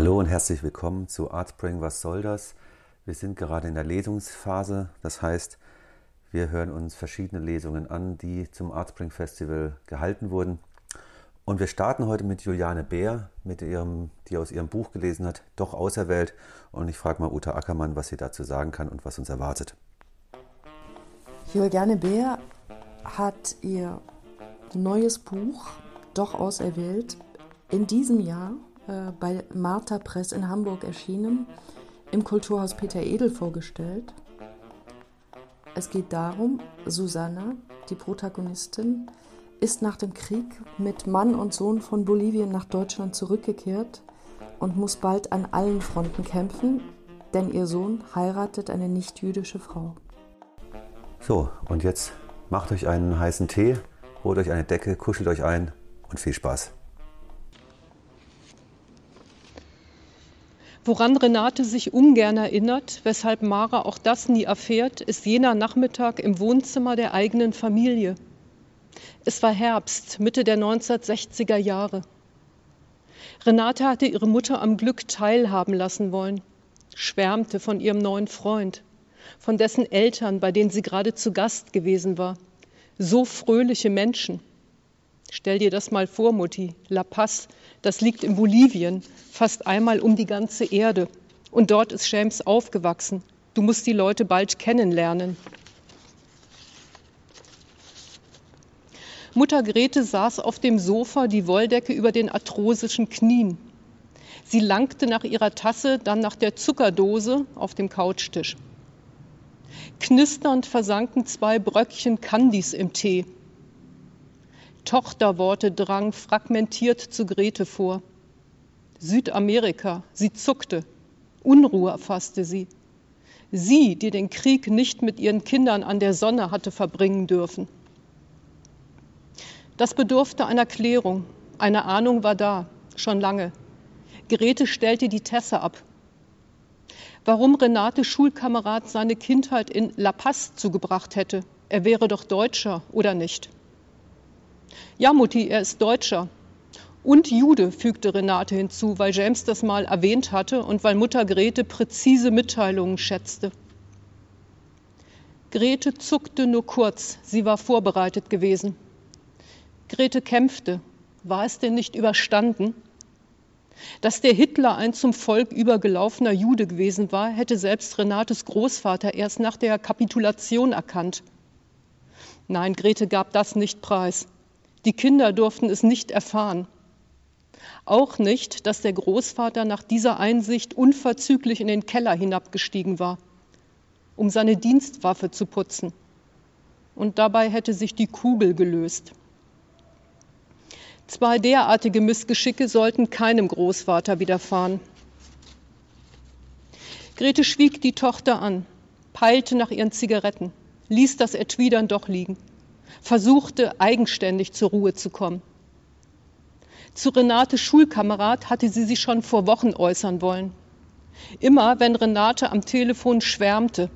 Hallo und herzlich willkommen zu Artspring Was soll das? Wir sind gerade in der Lesungsphase, das heißt, wir hören uns verschiedene Lesungen an, die zum Artspring Festival gehalten wurden. Und wir starten heute mit Juliane Bär, mit ihrem, die aus ihrem Buch gelesen hat, Doch auserwählt. Und ich frage mal Uta Ackermann, was sie dazu sagen kann und was uns erwartet. Juliane Bär hat ihr neues Buch Doch auserwählt in diesem Jahr äh, bei Martha Press in Hamburg erschienen, im Kulturhaus Peter Edel vorgestellt. Es geht darum, Susanna, die Protagonistin, ist nach dem Krieg mit Mann und Sohn von Bolivien nach Deutschland zurückgekehrt und muss bald an allen Fronten kämpfen, denn ihr Sohn heiratet eine nichtjüdische Frau. So, und jetzt macht euch einen heißen Tee, holt euch eine Decke, kuschelt euch ein und viel Spaß. Woran Renate sich ungern erinnert, weshalb Mara auch das nie erfährt, ist jener Nachmittag im Wohnzimmer der eigenen Familie. Es war Herbst, Mitte der 1960er Jahre. Renate hatte ihre Mutter am Glück teilhaben lassen wollen, schwärmte von ihrem neuen Freund, von dessen Eltern, bei denen sie gerade zu Gast gewesen war. So fröhliche Menschen. Stell dir das mal vor, Mutti. La Paz, das liegt in Bolivien, fast einmal um die ganze Erde. Und dort ist James aufgewachsen. Du musst die Leute bald kennenlernen. Mutter Grete saß auf dem Sofa, die Wolldecke über den arthrosischen Knien. Sie langte nach ihrer Tasse, dann nach der Zuckerdose auf dem Couchtisch. Knisternd versanken zwei Bröckchen Candies im Tee. Tochterworte drangen fragmentiert zu Grete vor. Südamerika, sie zuckte. Unruhe erfasste sie. Sie, die den Krieg nicht mit ihren Kindern an der Sonne hatte verbringen dürfen. Das bedurfte einer Klärung. Eine Ahnung war da, schon lange. Grete stellte die Tesse ab. Warum Renate Schulkamerad seine Kindheit in La Paz zugebracht hätte. Er wäre doch Deutscher, oder nicht? Ja, Mutti, er ist Deutscher. Und Jude, fügte Renate hinzu, weil James das mal erwähnt hatte und weil Mutter Grete präzise Mitteilungen schätzte. Grete zuckte nur kurz, sie war vorbereitet gewesen. Grete kämpfte. War es denn nicht überstanden? Dass der Hitler ein zum Volk übergelaufener Jude gewesen war, hätte selbst Renates Großvater erst nach der Kapitulation erkannt. Nein, Grete gab das nicht preis. Die Kinder durften es nicht erfahren. Auch nicht, dass der Großvater nach dieser Einsicht unverzüglich in den Keller hinabgestiegen war, um seine Dienstwaffe zu putzen. Und dabei hätte sich die Kugel gelöst. Zwei derartige Missgeschicke sollten keinem Großvater widerfahren. Grete schwieg die Tochter an, peilte nach ihren Zigaretten, ließ das Etui doch liegen versuchte eigenständig zur Ruhe zu kommen. Zu Renate Schulkamerad hatte sie sich schon vor Wochen äußern wollen. Immer wenn Renate am Telefon schwärmte.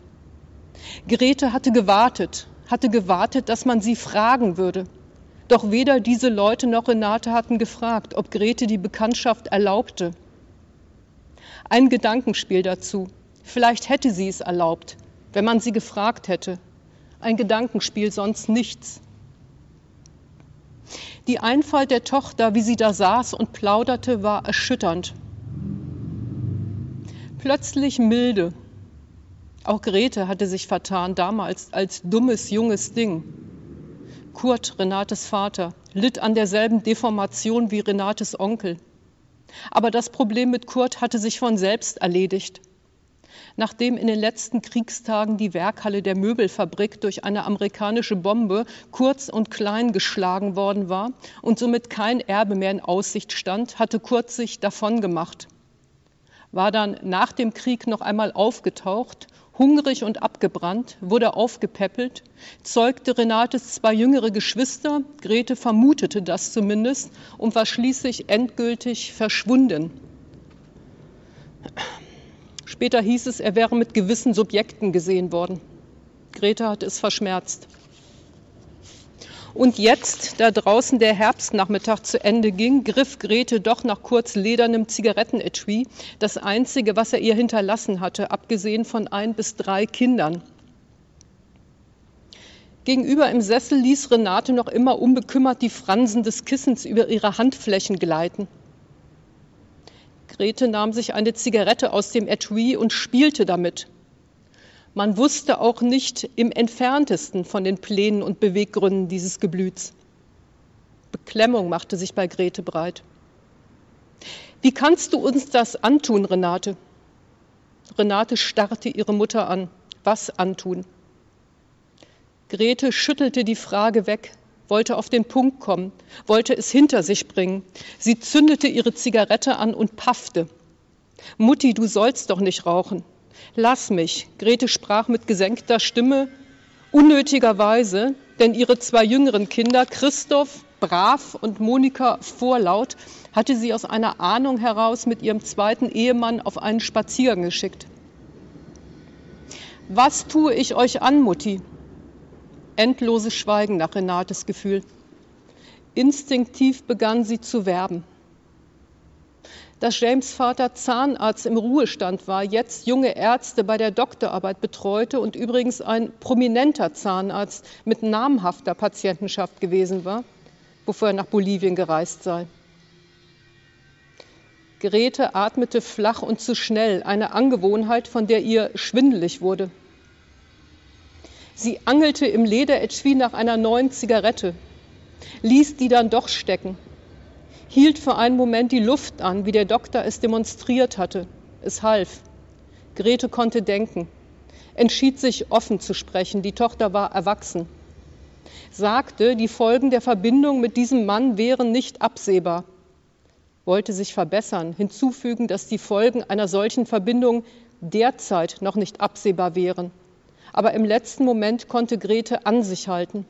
Grete hatte gewartet, hatte gewartet, dass man sie fragen würde. Doch weder diese Leute noch Renate hatten gefragt, ob Grete die Bekanntschaft erlaubte. Ein Gedankenspiel dazu. Vielleicht hätte sie es erlaubt, wenn man sie gefragt hätte ein Gedankenspiel, sonst nichts. Die Einfalt der Tochter, wie sie da saß und plauderte, war erschütternd. Plötzlich milde. Auch Grete hatte sich vertan, damals als dummes junges Ding. Kurt, Renates Vater, litt an derselben Deformation wie Renates Onkel. Aber das Problem mit Kurt hatte sich von selbst erledigt nachdem in den letzten Kriegstagen die Werkhalle der Möbelfabrik durch eine amerikanische Bombe kurz und klein geschlagen worden war und somit kein Erbe mehr in Aussicht stand, hatte Kurz sich davongemacht. War dann nach dem Krieg noch einmal aufgetaucht, hungrig und abgebrannt, wurde aufgepäppelt, zeugte Renates zwei jüngere Geschwister, Grete vermutete das zumindest, und war schließlich endgültig verschwunden. Später hieß es, er wäre mit gewissen Subjekten gesehen worden. Greta hatte es verschmerzt. Und jetzt, da draußen der Herbstnachmittag zu Ende ging, griff Grete doch nach kurz ledernem Zigarettenetui, das einzige, was er ihr hinterlassen hatte, abgesehen von ein bis drei Kindern. Gegenüber im Sessel ließ Renate noch immer unbekümmert die Fransen des Kissens über ihre Handflächen gleiten. Grete nahm sich eine Zigarette aus dem Etui und spielte damit. Man wusste auch nicht im entferntesten von den Plänen und Beweggründen dieses Geblüts. Beklemmung machte sich bei Grete breit. Wie kannst du uns das antun, Renate? Renate starrte ihre Mutter an. Was antun? Grete schüttelte die Frage weg, wollte auf den Punkt kommen, wollte es hinter sich bringen. Sie zündete ihre Zigarette an und paffte. Mutti, du sollst doch nicht rauchen. Lass mich. Grete sprach mit gesenkter Stimme, unnötigerweise, denn ihre zwei jüngeren Kinder, Christoph brav und Monika vorlaut, hatte sie aus einer Ahnung heraus mit ihrem zweiten Ehemann auf einen Spaziergang geschickt. Was tue ich euch an, Mutti? Endloses Schweigen nach Renates Gefühl. Instinktiv begann sie zu werben dass James Vater Zahnarzt im Ruhestand war, jetzt junge Ärzte bei der Doktorarbeit betreute und übrigens ein prominenter Zahnarzt mit namhafter Patientenschaft gewesen war, bevor er nach Bolivien gereist sei. Grete atmete flach und zu schnell, eine Angewohnheit, von der ihr schwindelig wurde. Sie angelte im Lederetui nach einer neuen Zigarette, ließ die dann doch stecken hielt für einen Moment die Luft an, wie der Doktor es demonstriert hatte. Es half. Grete konnte denken, entschied sich offen zu sprechen. Die Tochter war erwachsen. Sagte, die Folgen der Verbindung mit diesem Mann wären nicht absehbar. Wollte sich verbessern, hinzufügen, dass die Folgen einer solchen Verbindung derzeit noch nicht absehbar wären. Aber im letzten Moment konnte Grete an sich halten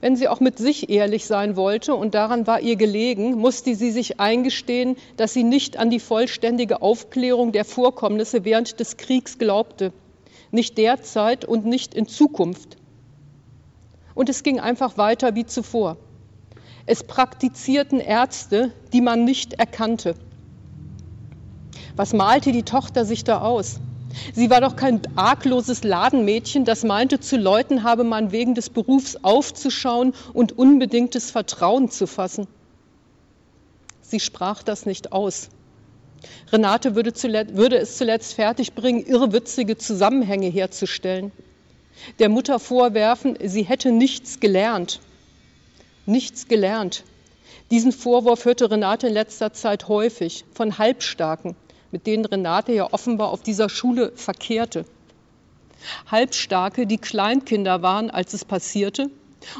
wenn sie auch mit sich ehrlich sein wollte, und daran war ihr gelegen, musste sie sich eingestehen, dass sie nicht an die vollständige Aufklärung der Vorkommnisse während des Kriegs glaubte, nicht derzeit und nicht in Zukunft. Und es ging einfach weiter wie zuvor. Es praktizierten Ärzte, die man nicht erkannte. Was malte die Tochter sich da aus? Sie war doch kein argloses Ladenmädchen, das meinte, zu Leuten habe man wegen des Berufs aufzuschauen und unbedingtes Vertrauen zu fassen. Sie sprach das nicht aus. Renate würde, zuletzt, würde es zuletzt fertigbringen, irrwitzige Zusammenhänge herzustellen. Der Mutter vorwerfen, sie hätte nichts gelernt. Nichts gelernt. Diesen Vorwurf hörte Renate in letzter Zeit häufig von Halbstarken, mit denen Renate ja offenbar auf dieser Schule verkehrte. Halbstarke, die Kleinkinder waren, als es passierte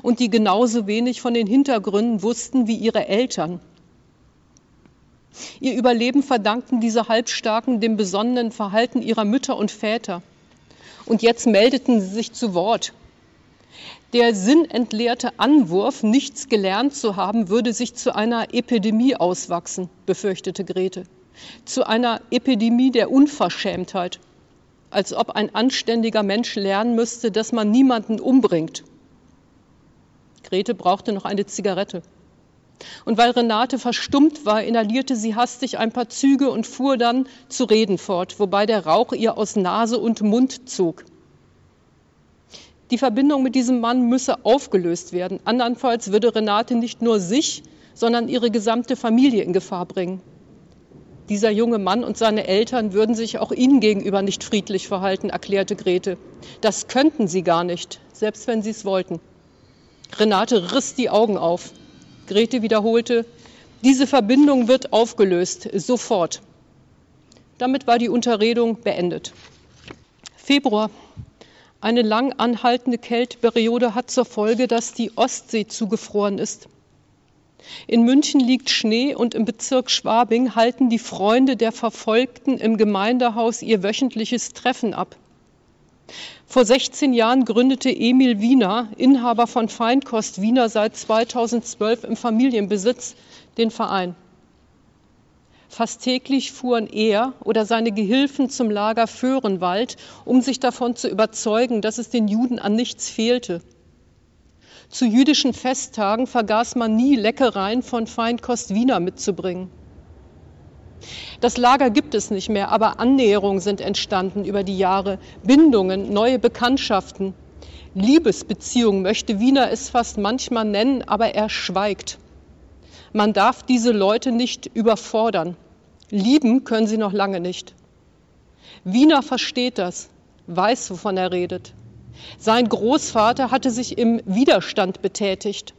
und die genauso wenig von den Hintergründen wussten wie ihre Eltern. Ihr Überleben verdankten diese Halbstarken dem besonnenen Verhalten ihrer Mütter und Väter. Und jetzt meldeten sie sich zu Wort. Der sinnentleerte Anwurf, nichts gelernt zu haben, würde sich zu einer Epidemie auswachsen, befürchtete Grete zu einer Epidemie der Unverschämtheit, als ob ein anständiger Mensch lernen müsste, dass man niemanden umbringt. Grete brauchte noch eine Zigarette. Und weil Renate verstummt war, inhalierte sie hastig ein paar Züge und fuhr dann zu reden fort, wobei der Rauch ihr aus Nase und Mund zog. Die Verbindung mit diesem Mann müsse aufgelöst werden. Andernfalls würde Renate nicht nur sich, sondern ihre gesamte Familie in Gefahr bringen dieser junge Mann und seine Eltern würden sich auch ihnen gegenüber nicht friedlich verhalten, erklärte Grete. Das könnten sie gar nicht, selbst wenn sie es wollten. Renate riss die Augen auf. Grete wiederholte, diese Verbindung wird aufgelöst, sofort. Damit war die Unterredung beendet. Februar. Eine lang anhaltende Kälteperiode hat zur Folge, dass die Ostsee zugefroren ist. In München liegt Schnee und im Bezirk Schwabing halten die Freunde der Verfolgten im Gemeindehaus ihr wöchentliches Treffen ab. Vor 16 Jahren gründete Emil Wiener, Inhaber von Feinkost Wiener seit 2012 im Familienbesitz, den Verein. Fast täglich fuhren er oder seine Gehilfen zum Lager Föhrenwald, um sich davon zu überzeugen, dass es den Juden an nichts fehlte Zu jüdischen Festtagen vergaß man nie, Leckereien von Feinkost Wiener mitzubringen. Das Lager gibt es nicht mehr, aber Annäherungen sind entstanden über die Jahre, Bindungen, neue Bekanntschaften. Liebesbeziehungen möchte Wiener es fast manchmal nennen, aber er schweigt. Man darf diese Leute nicht überfordern. Lieben können sie noch lange nicht. Wiener versteht das, weiß, wovon er redet. Sein Großvater hatte sich im Widerstand betätigt,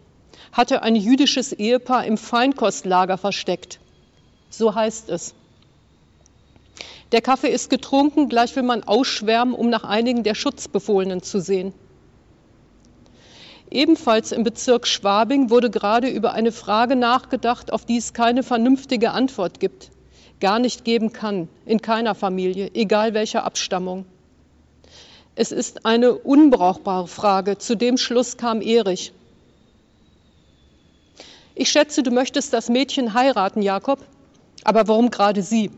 hatte ein jüdisches Ehepaar im Feinkostlager versteckt. So heißt es. Der Kaffee ist getrunken, gleich will man ausschwärmen, um nach einigen der Schutzbefohlenen zu sehen. Ebenfalls im Bezirk Schwabing wurde gerade über eine Frage nachgedacht, auf die es keine vernünftige Antwort gibt gar nicht geben kann, in keiner Familie, egal welcher Abstammung. Es ist eine unbrauchbare Frage. Zu dem Schluss kam Erich. Ich schätze, du möchtest das Mädchen heiraten, Jakob. Aber warum gerade sie?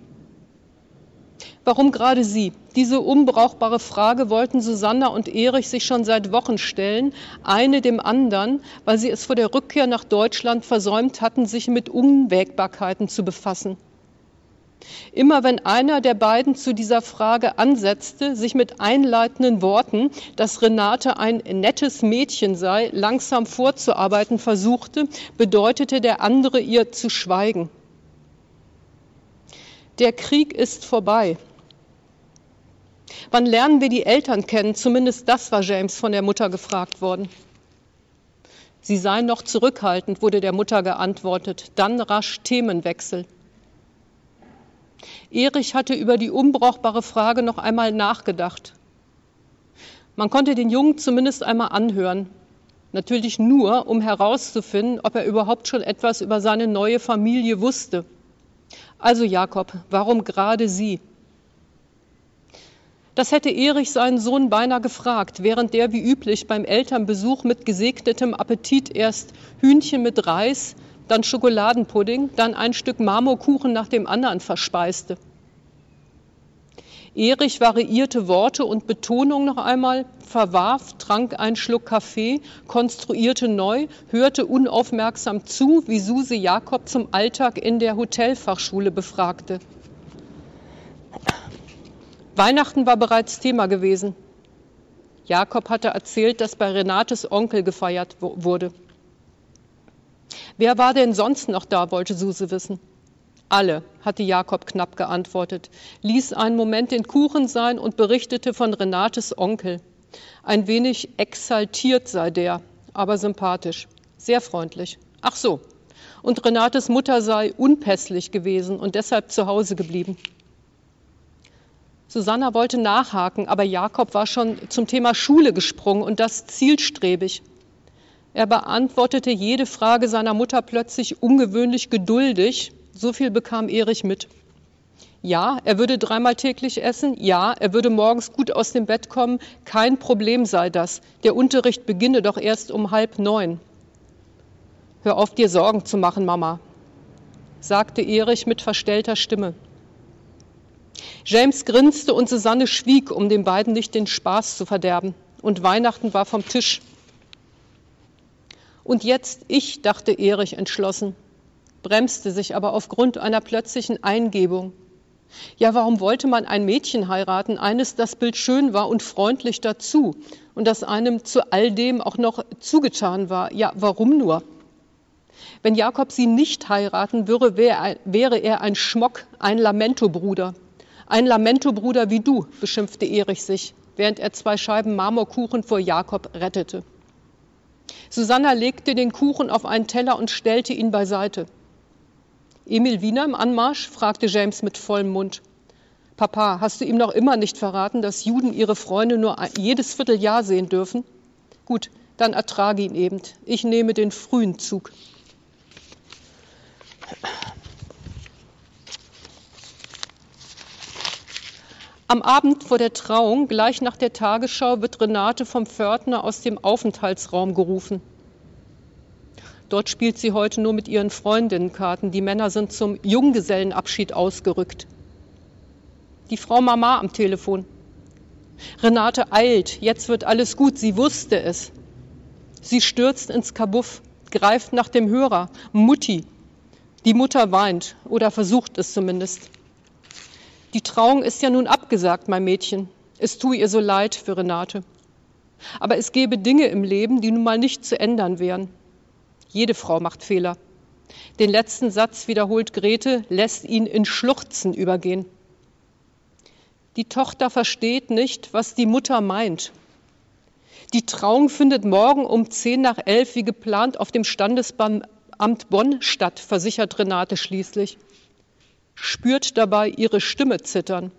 Warum gerade sie? Diese unbrauchbare Frage wollten Susanna und Erich sich schon seit Wochen stellen, eine dem anderen, weil sie es vor der Rückkehr nach Deutschland versäumt hatten, sich mit Unwägbarkeiten zu befassen. Immer wenn einer der beiden zu dieser Frage ansetzte, sich mit einleitenden Worten, dass Renate ein nettes Mädchen sei, langsam vorzuarbeiten versuchte, bedeutete der andere ihr zu schweigen. Der Krieg ist vorbei. Wann lernen wir die Eltern kennen? Zumindest das war James von der Mutter gefragt worden. Sie seien noch zurückhaltend, wurde der Mutter geantwortet, dann rasch Themenwechsel. Erich hatte über die unbrauchbare Frage noch einmal nachgedacht. Man konnte den Jungen zumindest einmal anhören. Natürlich nur, um herauszufinden, ob er überhaupt schon etwas über seine neue Familie wusste. Also Jakob, warum gerade Sie? Das hätte Erich seinen Sohn beinahe gefragt, während der wie üblich beim Elternbesuch mit gesegnetem Appetit erst Hühnchen mit Reis, dann Schokoladenpudding, dann ein Stück Marmorkuchen nach dem anderen verspeiste. Erich variierte Worte und Betonung noch einmal, verwarf, trank einen Schluck Kaffee, konstruierte neu, hörte unaufmerksam zu, wie Suse Jakob zum Alltag in der Hotelfachschule befragte. Weihnachten war bereits Thema gewesen. Jakob hatte erzählt, dass bei Renates Onkel gefeiert wurde. Wer war denn sonst noch da, wollte Suse wissen. Alle, hatte Jakob knapp geantwortet, ließ einen Moment den Kuchen sein und berichtete von Renates Onkel. Ein wenig exaltiert sei der, aber sympathisch, sehr freundlich. Ach so, und Renates Mutter sei unpässlich gewesen und deshalb zu Hause geblieben. Susanna wollte nachhaken, aber Jakob war schon zum Thema Schule gesprungen und das zielstrebig. Er beantwortete jede Frage seiner Mutter plötzlich ungewöhnlich geduldig. So viel bekam Erich mit. Ja, er würde dreimal täglich essen. Ja, er würde morgens gut aus dem Bett kommen. Kein Problem sei das. Der Unterricht beginne doch erst um halb neun. Hör auf, dir Sorgen zu machen, Mama, sagte Erich mit verstellter Stimme. James grinste und Susanne schwieg, um den beiden nicht den Spaß zu verderben. Und Weihnachten war vom Tisch. Und jetzt ich, dachte Erich entschlossen, bremste sich aber aufgrund einer plötzlichen Eingebung. Ja, warum wollte man ein Mädchen heiraten, eines, das Bild schön war und freundlich dazu und das einem zu all dem auch noch zugetan war? Ja, warum nur? Wenn Jakob sie nicht heiraten würde, wäre er ein Schmock, ein Lamentobruder. Ein Lamentobruder wie du, beschimpfte Erich sich, während er zwei Scheiben Marmorkuchen vor Jakob rettete. Susanna legte den Kuchen auf einen Teller und stellte ihn beiseite. Emil Wiener im Anmarsch? fragte James mit vollem Mund. Papa, hast du ihm noch immer nicht verraten, dass Juden ihre Freunde nur jedes Vierteljahr sehen dürfen? Gut, dann ertrage ihn eben. Ich nehme den frühen Zug. Am Abend vor der Trauung, gleich nach der Tagesschau, wird Renate vom Pförtner aus dem Aufenthaltsraum gerufen. Dort spielt sie heute nur mit ihren Freundinnenkarten. Die Männer sind zum Junggesellenabschied ausgerückt. Die Frau Mama am Telefon. Renate eilt, jetzt wird alles gut, sie wusste es. Sie stürzt ins Kabuff, greift nach dem Hörer. Mutti. Die Mutter weint oder versucht es zumindest. Die Trauung ist ja nun abgesagt, mein Mädchen. Es tue ihr so leid für Renate. Aber es gäbe Dinge im Leben, die nun mal nicht zu ändern wären. Jede Frau macht Fehler. Den letzten Satz wiederholt Grete, lässt ihn in Schluchzen übergehen. Die Tochter versteht nicht, was die Mutter meint. Die Trauung findet morgen um zehn nach elf wie geplant auf dem Standesamt Bonn statt, versichert Renate schließlich. Spürt dabei ihre Stimme zittern.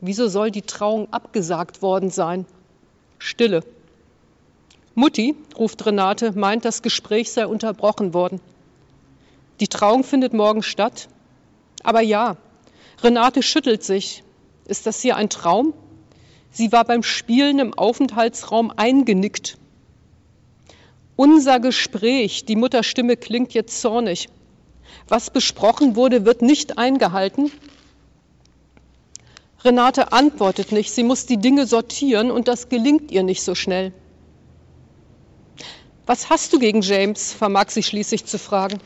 Wieso soll die Trauung abgesagt worden sein? Stille. Mutti, ruft Renate, meint, das Gespräch sei unterbrochen worden. Die Trauung findet morgen statt. Aber ja, Renate schüttelt sich. Ist das hier ein Traum? Sie war beim Spielen im Aufenthaltsraum eingenickt. Unser Gespräch, die Mutterstimme klingt jetzt zornig. Was besprochen wurde, wird nicht eingehalten. Renate antwortet nicht, sie muss die Dinge sortieren und das gelingt ihr nicht so schnell. Was hast du gegen James? vermag sie schließlich zu fragen.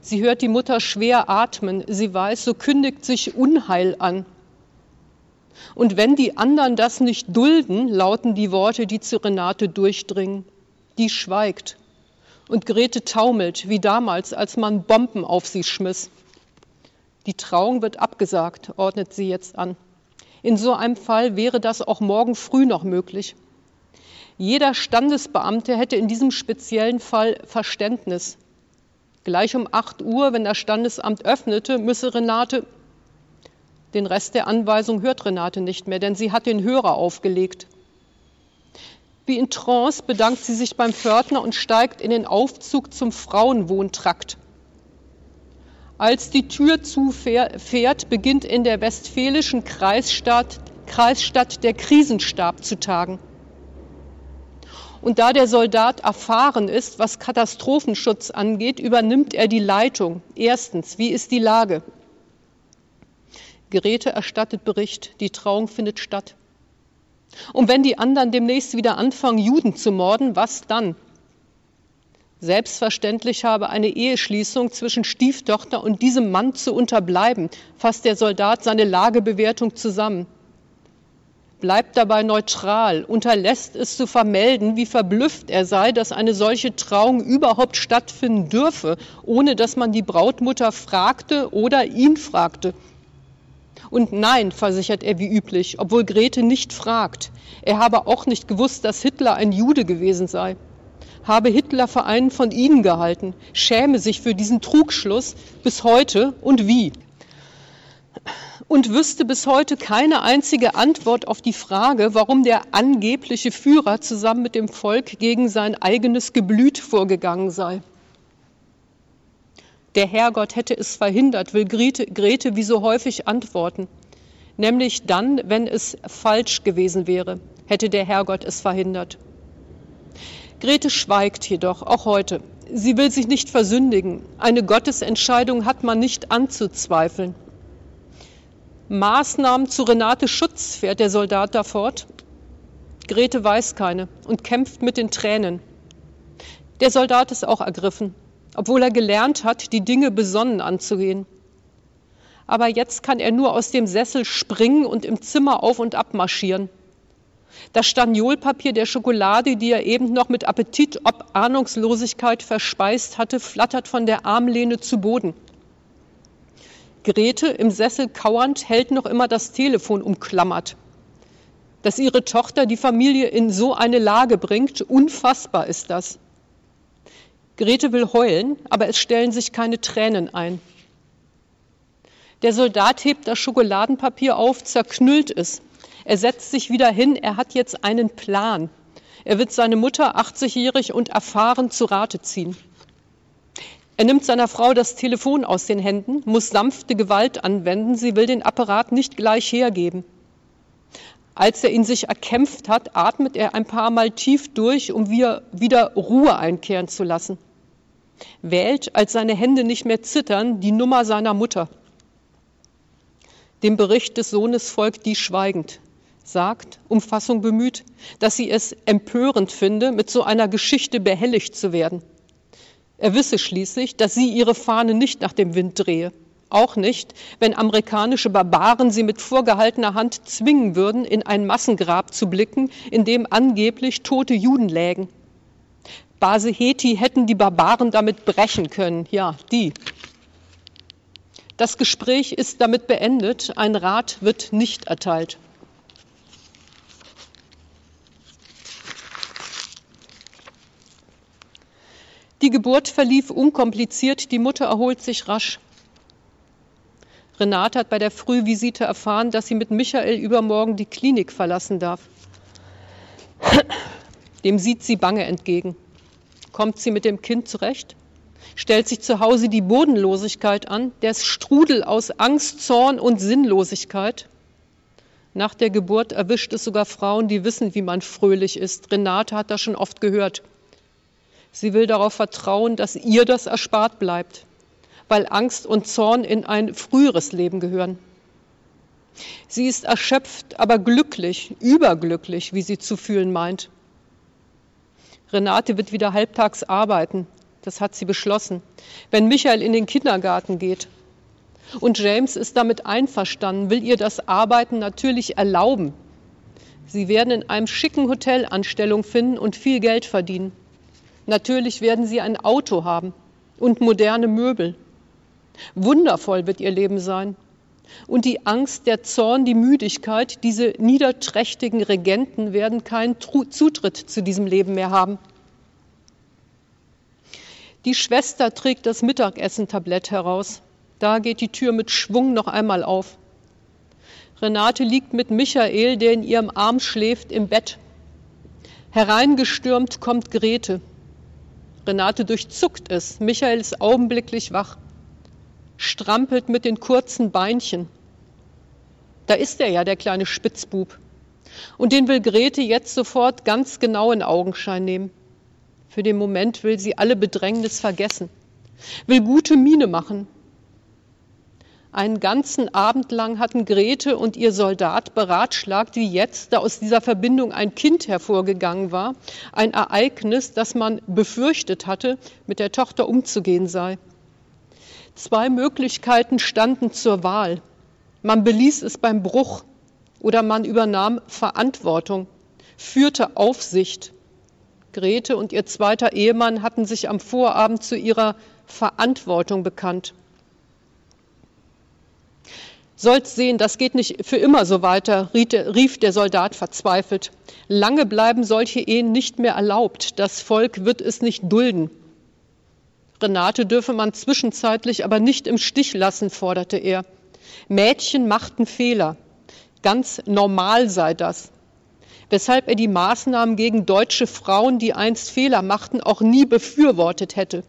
Sie hört die Mutter schwer atmen. Sie weiß, so kündigt sich Unheil an. Und wenn die anderen das nicht dulden, lauten die Worte, die zu Renate durchdringen. Die schweigt. Und Grete taumelt, wie damals, als man Bomben auf sie schmiss. Die Trauung wird abgesagt, ordnet sie jetzt an. In so einem Fall wäre das auch morgen früh noch möglich. Jeder Standesbeamte hätte in diesem speziellen Fall Verständnis. Gleich um 8 Uhr, wenn das Standesamt öffnete, müsse Renate. Den Rest der Anweisung hört Renate nicht mehr, denn sie hat den Hörer aufgelegt. Wie in Trance bedankt sie sich beim Pförtner und steigt in den Aufzug zum Frauenwohntrakt. Als die Tür zufährt, beginnt in der westfälischen Kreisstadt, Kreisstadt der Krisenstab zu tagen. Und da der Soldat erfahren ist, was Katastrophenschutz angeht, übernimmt er die Leitung. Erstens, wie ist die Lage? Geräte erstattet Bericht, die Trauung findet statt. Und wenn die anderen demnächst wieder anfangen, Juden zu morden, was dann? Selbstverständlich habe eine Eheschließung zwischen Stieftochter und diesem Mann zu unterbleiben, fasst der Soldat seine Lagebewertung zusammen bleibt dabei neutral, unterlässt es zu vermelden, wie verblüfft er sei, dass eine solche Trauung überhaupt stattfinden dürfe, ohne dass man die Brautmutter fragte oder ihn fragte. Und nein, versichert er wie üblich, obwohl Grete nicht fragt. Er habe auch nicht gewusst, dass Hitler ein Jude gewesen sei. Habe Hitler für einen von ihnen gehalten, schäme sich für diesen Trugschluss bis heute und wie und wüsste bis heute keine einzige Antwort auf die Frage, warum der angebliche Führer zusammen mit dem Volk gegen sein eigenes Geblüt vorgegangen sei. Der Herrgott hätte es verhindert, will Grete, Grete wie so häufig antworten. Nämlich dann, wenn es falsch gewesen wäre, hätte der Herrgott es verhindert. Grete schweigt jedoch, auch heute. Sie will sich nicht versündigen. Eine Gottesentscheidung hat man nicht anzuzweifeln. Maßnahmen zu Renate Schutz fährt der Soldat da fort. Grete weiß keine und kämpft mit den Tränen. Der Soldat ist auch ergriffen, obwohl er gelernt hat, die Dinge besonnen anzugehen. Aber jetzt kann er nur aus dem Sessel springen und im Zimmer auf und ab marschieren. Das Staniolpapier der Schokolade, die er eben noch mit Appetit ob Ahnungslosigkeit verspeist hatte, flattert von der Armlehne zu Boden. Grete im Sessel kauernd hält noch immer das Telefon umklammert. Dass ihre Tochter die Familie in so eine Lage bringt, unfassbar ist das. Grete will heulen, aber es stellen sich keine Tränen ein. Der Soldat hebt das Schokoladenpapier auf, zerknüllt es. Er setzt sich wieder hin, er hat jetzt einen Plan. Er wird seine Mutter, 80-jährig und erfahren, zu Rate ziehen. Er nimmt seiner Frau das Telefon aus den Händen, muss sanfte Gewalt anwenden, sie will den Apparat nicht gleich hergeben. Als er ihn sich erkämpft hat, atmet er ein paar Mal tief durch, um wieder Ruhe einkehren zu lassen. Wählt, als seine Hände nicht mehr zittern, die Nummer seiner Mutter. Dem Bericht des Sohnes folgt die schweigend. sagt, Umfassung bemüht, dass sie es empörend finde, mit so einer Geschichte behelligt zu werden. Er wisse schließlich, dass sie ihre Fahne nicht nach dem Wind drehe. Auch nicht, wenn amerikanische Barbaren sie mit vorgehaltener Hand zwingen würden, in ein Massengrab zu blicken, in dem angeblich tote Juden lägen. Base Heti hätten die Barbaren damit brechen können. Ja, die. Das Gespräch ist damit beendet. Ein Rat wird nicht erteilt. Die Geburt verlief unkompliziert, die Mutter erholt sich rasch. Renate hat bei der Frühvisite erfahren, dass sie mit Michael übermorgen die Klinik verlassen darf. Dem sieht sie bange entgegen. Kommt sie mit dem Kind zurecht? Stellt sich zu Hause die Bodenlosigkeit an, der Strudel aus Angst, Zorn und Sinnlosigkeit? Nach der Geburt erwischt es sogar Frauen, die wissen, wie man fröhlich ist. Renate hat das schon oft gehört. Sie will darauf vertrauen, dass ihr das erspart bleibt, weil Angst und Zorn in ein früheres Leben gehören. Sie ist erschöpft, aber glücklich, überglücklich, wie sie zu fühlen meint. Renate wird wieder halbtags arbeiten, das hat sie beschlossen, wenn Michael in den Kindergarten geht. Und James ist damit einverstanden, will ihr das Arbeiten natürlich erlauben. Sie werden in einem schicken Hotel Anstellung finden und viel Geld verdienen. Natürlich werden sie ein Auto haben und moderne Möbel. Wundervoll wird ihr Leben sein. Und die Angst, der Zorn, die Müdigkeit, diese niederträchtigen Regenten werden keinen Zutritt zu diesem Leben mehr haben. Die Schwester trägt das Mittagessen-Tablett heraus. Da geht die Tür mit Schwung noch einmal auf. Renate liegt mit Michael, der in ihrem Arm schläft, im Bett. Hereingestürmt kommt Grete. Renate durchzuckt es. Michael ist augenblicklich wach, strampelt mit den kurzen Beinchen. Da ist er ja, der kleine Spitzbub. Und den will Grete jetzt sofort ganz genau in Augenschein nehmen. Für den Moment will sie alle Bedrängnis vergessen, will gute Miene machen, einen ganzen Abend lang hatten Grete und ihr Soldat beratschlagt, wie jetzt, da aus dieser Verbindung ein Kind hervorgegangen war, ein Ereignis, das man befürchtet hatte, mit der Tochter umzugehen sei. Zwei Möglichkeiten standen zur Wahl. Man beließ es beim Bruch oder man übernahm Verantwortung, führte Aufsicht. Grete und ihr zweiter Ehemann hatten sich am Vorabend zu ihrer Verantwortung bekannt. Sollt sehen, das geht nicht für immer so weiter, rief der Soldat verzweifelt. Lange bleiben solche Ehen nicht mehr erlaubt. Das Volk wird es nicht dulden. Renate dürfe man zwischenzeitlich aber nicht im Stich lassen, forderte er. Mädchen machten Fehler. Ganz normal sei das. Weshalb er die Maßnahmen gegen deutsche Frauen, die einst Fehler machten, auch nie befürwortet hätte.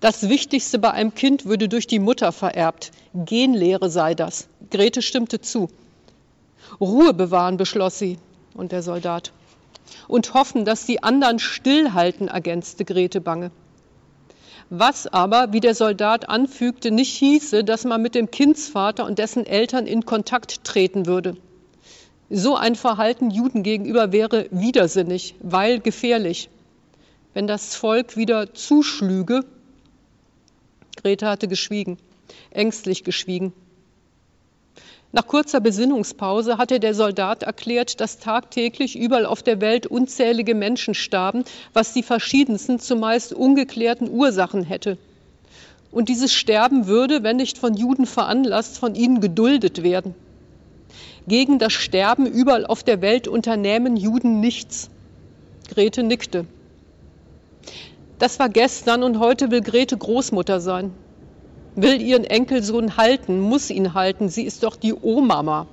Das Wichtigste bei einem Kind würde durch die Mutter vererbt. Genlehre sei das. Grete stimmte zu. Ruhe bewahren, beschloss sie und der Soldat. Und hoffen, dass die anderen stillhalten, ergänzte Grete bange. Was aber, wie der Soldat anfügte, nicht hieße, dass man mit dem Kindsvater und dessen Eltern in Kontakt treten würde. So ein Verhalten Juden gegenüber wäre widersinnig, weil gefährlich. Wenn das Volk wieder zuschlüge, Grete hatte geschwiegen, ängstlich geschwiegen. Nach kurzer Besinnungspause hatte der Soldat erklärt, dass tagtäglich überall auf der Welt unzählige Menschen starben, was die verschiedensten, zumeist ungeklärten Ursachen hätte. Und dieses Sterben würde, wenn nicht von Juden veranlasst, von ihnen geduldet werden. Gegen das Sterben überall auf der Welt unternehmen Juden nichts. Grete nickte. Das war gestern und heute will Grete Großmutter sein. Will ihren Enkelsohn halten, muss ihn halten. Sie ist doch die Omama.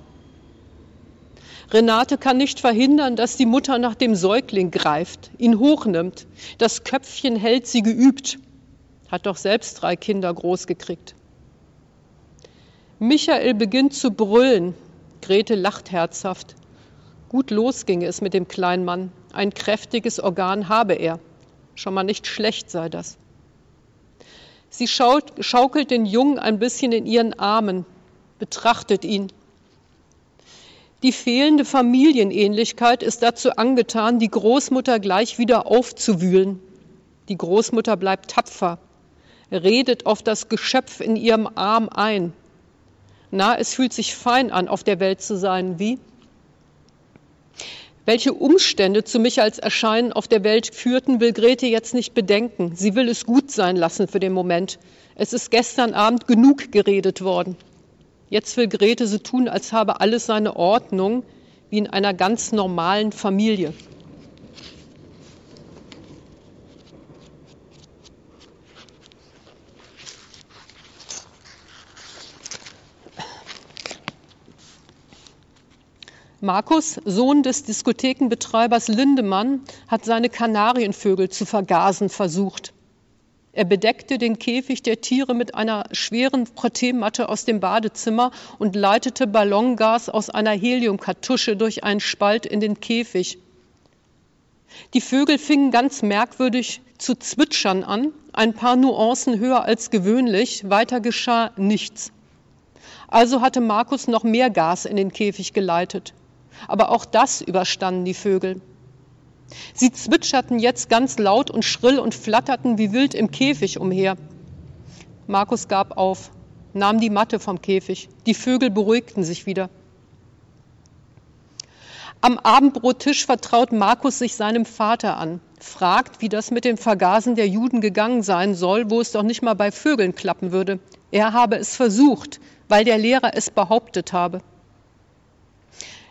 Renate kann nicht verhindern, dass die Mutter nach dem Säugling greift, ihn hochnimmt. Das Köpfchen hält sie geübt. Hat doch selbst drei Kinder großgekriegt. Michael beginnt zu brüllen. Grete lacht herzhaft. Gut los ginge es mit dem kleinen Mann. Ein kräftiges Organ habe er. Schon mal nicht schlecht sei das. Sie schaukelt den Jungen ein bisschen in ihren Armen, betrachtet ihn. Die fehlende Familienähnlichkeit ist dazu angetan, die Großmutter gleich wieder aufzuwühlen. Die Großmutter bleibt tapfer, redet auf das Geschöpf in ihrem Arm ein. Na, es fühlt sich fein an, auf der Welt zu sein. Wie? Welche Umstände zu Michaels Erscheinen auf der Welt führten, will Grete jetzt nicht bedenken. Sie will es gut sein lassen für den Moment. Es ist gestern Abend genug geredet worden. Jetzt will Grete so tun, als habe alles seine Ordnung, wie in einer ganz normalen Familie. Markus, Sohn des Diskothekenbetreibers Lindemann, hat seine Kanarienvögel zu vergasen versucht. Er bedeckte den Käfig der Tiere mit einer schweren Proteinmatte aus dem Badezimmer und leitete Ballongas aus einer Heliumkartusche durch einen Spalt in den Käfig. Die Vögel fingen ganz merkwürdig zu zwitschern an, ein paar Nuancen höher als gewöhnlich, weiter geschah nichts. Also hatte Markus noch mehr Gas in den Käfig geleitet. Aber auch das überstanden die Vögel. Sie zwitscherten jetzt ganz laut und schrill und flatterten wie wild im Käfig umher. Markus gab auf, nahm die Matte vom Käfig. Die Vögel beruhigten sich wieder. Am Abendbrottisch vertraut Markus sich seinem Vater an, fragt, wie das mit dem Vergasen der Juden gegangen sein soll, wo es doch nicht mal bei Vögeln klappen würde. Er habe es versucht, weil der Lehrer es behauptet habe.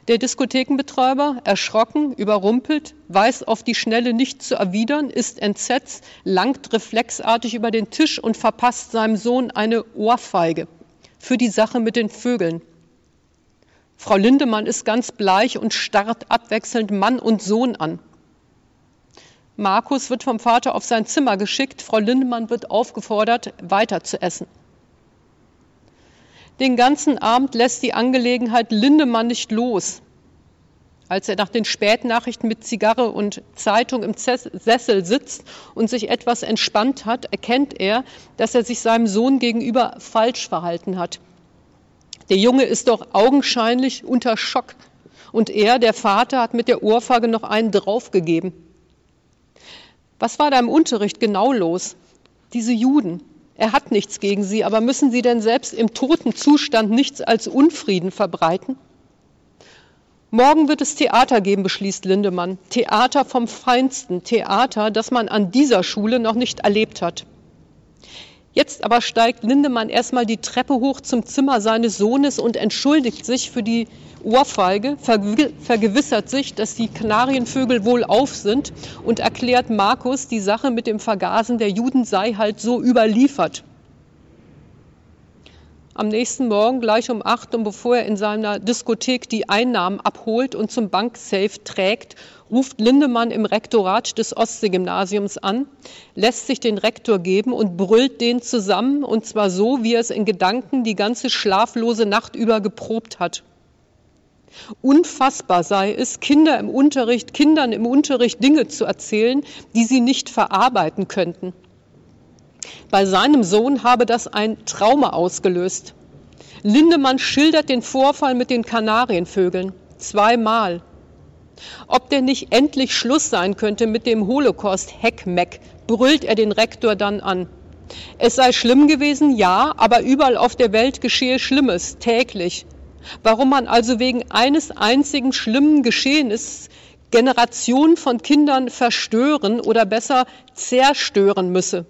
Der Diskothekenbetreiber, erschrocken, überrumpelt, weiß auf die Schnelle nicht zu erwidern, ist entsetzt, langt reflexartig über den Tisch und verpasst seinem Sohn eine Ohrfeige für die Sache mit den Vögeln. Frau Lindemann ist ganz bleich und starrt abwechselnd Mann und Sohn an. Markus wird vom Vater auf sein Zimmer geschickt, Frau Lindemann wird aufgefordert, weiter zu essen. Den ganzen Abend lässt die Angelegenheit Lindemann nicht los. Als er nach den Spätnachrichten mit Zigarre und Zeitung im Sessel sitzt und sich etwas entspannt hat, erkennt er, dass er sich seinem Sohn gegenüber falsch verhalten hat. Der Junge ist doch augenscheinlich unter Schock und er, der Vater, hat mit der Ohrfeige noch einen draufgegeben. Was war da im Unterricht genau los? Diese Juden, er hat nichts gegen sie, aber müssen sie denn selbst im toten Zustand nichts als Unfrieden verbreiten? Morgen wird es Theater geben, beschließt Lindemann. Theater vom Feinsten, Theater, das man an dieser Schule noch nicht erlebt hat. Jetzt aber steigt Lindemann erstmal die Treppe hoch zum Zimmer seines Sohnes und entschuldigt sich für die Ohrfeige, vergewissert sich, dass die Kanarienvögel wohl auf sind und erklärt Markus, die Sache mit dem Vergasen der Juden sei halt so überliefert. Am nächsten Morgen gleich um acht und bevor er in seiner Diskothek die Einnahmen abholt und zum Banksafe trägt, ruft Lindemann im Rektorat des Ostseegymnasiums an, lässt sich den Rektor geben und brüllt den zusammen, und zwar so, wie er es in Gedanken die ganze schlaflose Nacht über geprobt hat. Unfassbar sei es, Kinder im Unterricht, Kindern im Unterricht Dinge zu erzählen, die sie nicht verarbeiten könnten. Bei seinem Sohn habe das ein Trauma ausgelöst. Lindemann schildert den Vorfall mit den Kanarienvögeln zweimal. Ob denn nicht endlich Schluss sein könnte mit dem Holocaust-Heckmeck, brüllt er den Rektor dann an. Es sei schlimm gewesen, ja, aber überall auf der Welt geschehe Schlimmes, täglich. Warum man also wegen eines einzigen schlimmen Geschehens Generationen von Kindern verstören oder besser zerstören müsse.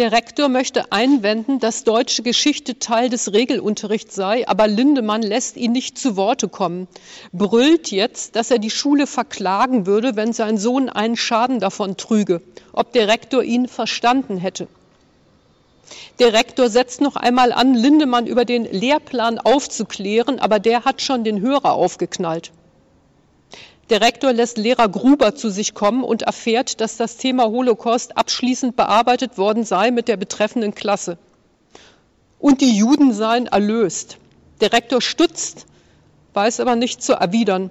Der Rektor möchte einwenden, dass deutsche Geschichte Teil des Regelunterrichts sei, aber Lindemann lässt ihn nicht zu Worte kommen, brüllt jetzt, dass er die Schule verklagen würde, wenn sein Sohn einen Schaden davon trüge, ob der Rektor ihn verstanden hätte. Der Rektor setzt noch einmal an, Lindemann über den Lehrplan aufzuklären, aber der hat schon den Hörer aufgeknallt. Der Rektor lässt Lehrer Gruber zu sich kommen und erfährt, dass das Thema Holocaust abschließend bearbeitet worden sei mit der betreffenden Klasse. Und die Juden seien erlöst. Der Rektor stutzt, weiß aber nicht zu erwidern,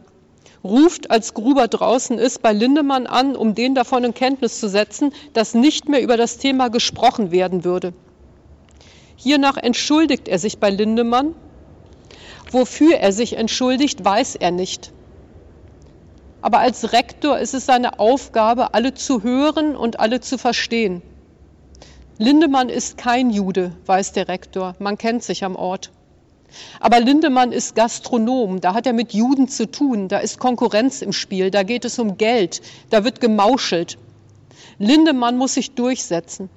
ruft, als Gruber draußen ist, bei Lindemann an, um den davon in Kenntnis zu setzen, dass nicht mehr über das Thema gesprochen werden würde. Hiernach entschuldigt er sich bei Lindemann, Wofür er sich entschuldigt, weiß er nicht. Aber als Rektor ist es seine Aufgabe, alle zu hören und alle zu verstehen. Lindemann ist kein Jude, weiß der Rektor, man kennt sich am Ort. Aber Lindemann ist Gastronom, da hat er mit Juden zu tun, da ist Konkurrenz im Spiel, da geht es um Geld, da wird gemauschelt. Lindemann muss sich durchsetzen.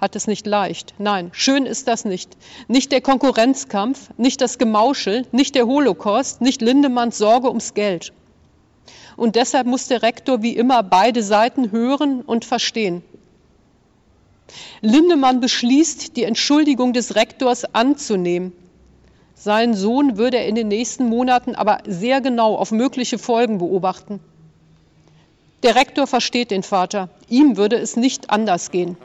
Hat es nicht leicht. Nein, schön ist das nicht. Nicht der Konkurrenzkampf, nicht das Gemauschel, nicht der Holocaust, nicht Lindemanns Sorge ums Geld. Und deshalb muss der Rektor wie immer beide Seiten hören und verstehen. Lindemann beschließt, die Entschuldigung des Rektors anzunehmen. Seinen Sohn würde er in den nächsten Monaten aber sehr genau auf mögliche Folgen beobachten. Der Rektor versteht den Vater. Ihm würde es nicht anders gehen.